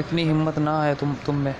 इतनी हिम्मत ना है तुम तुम में।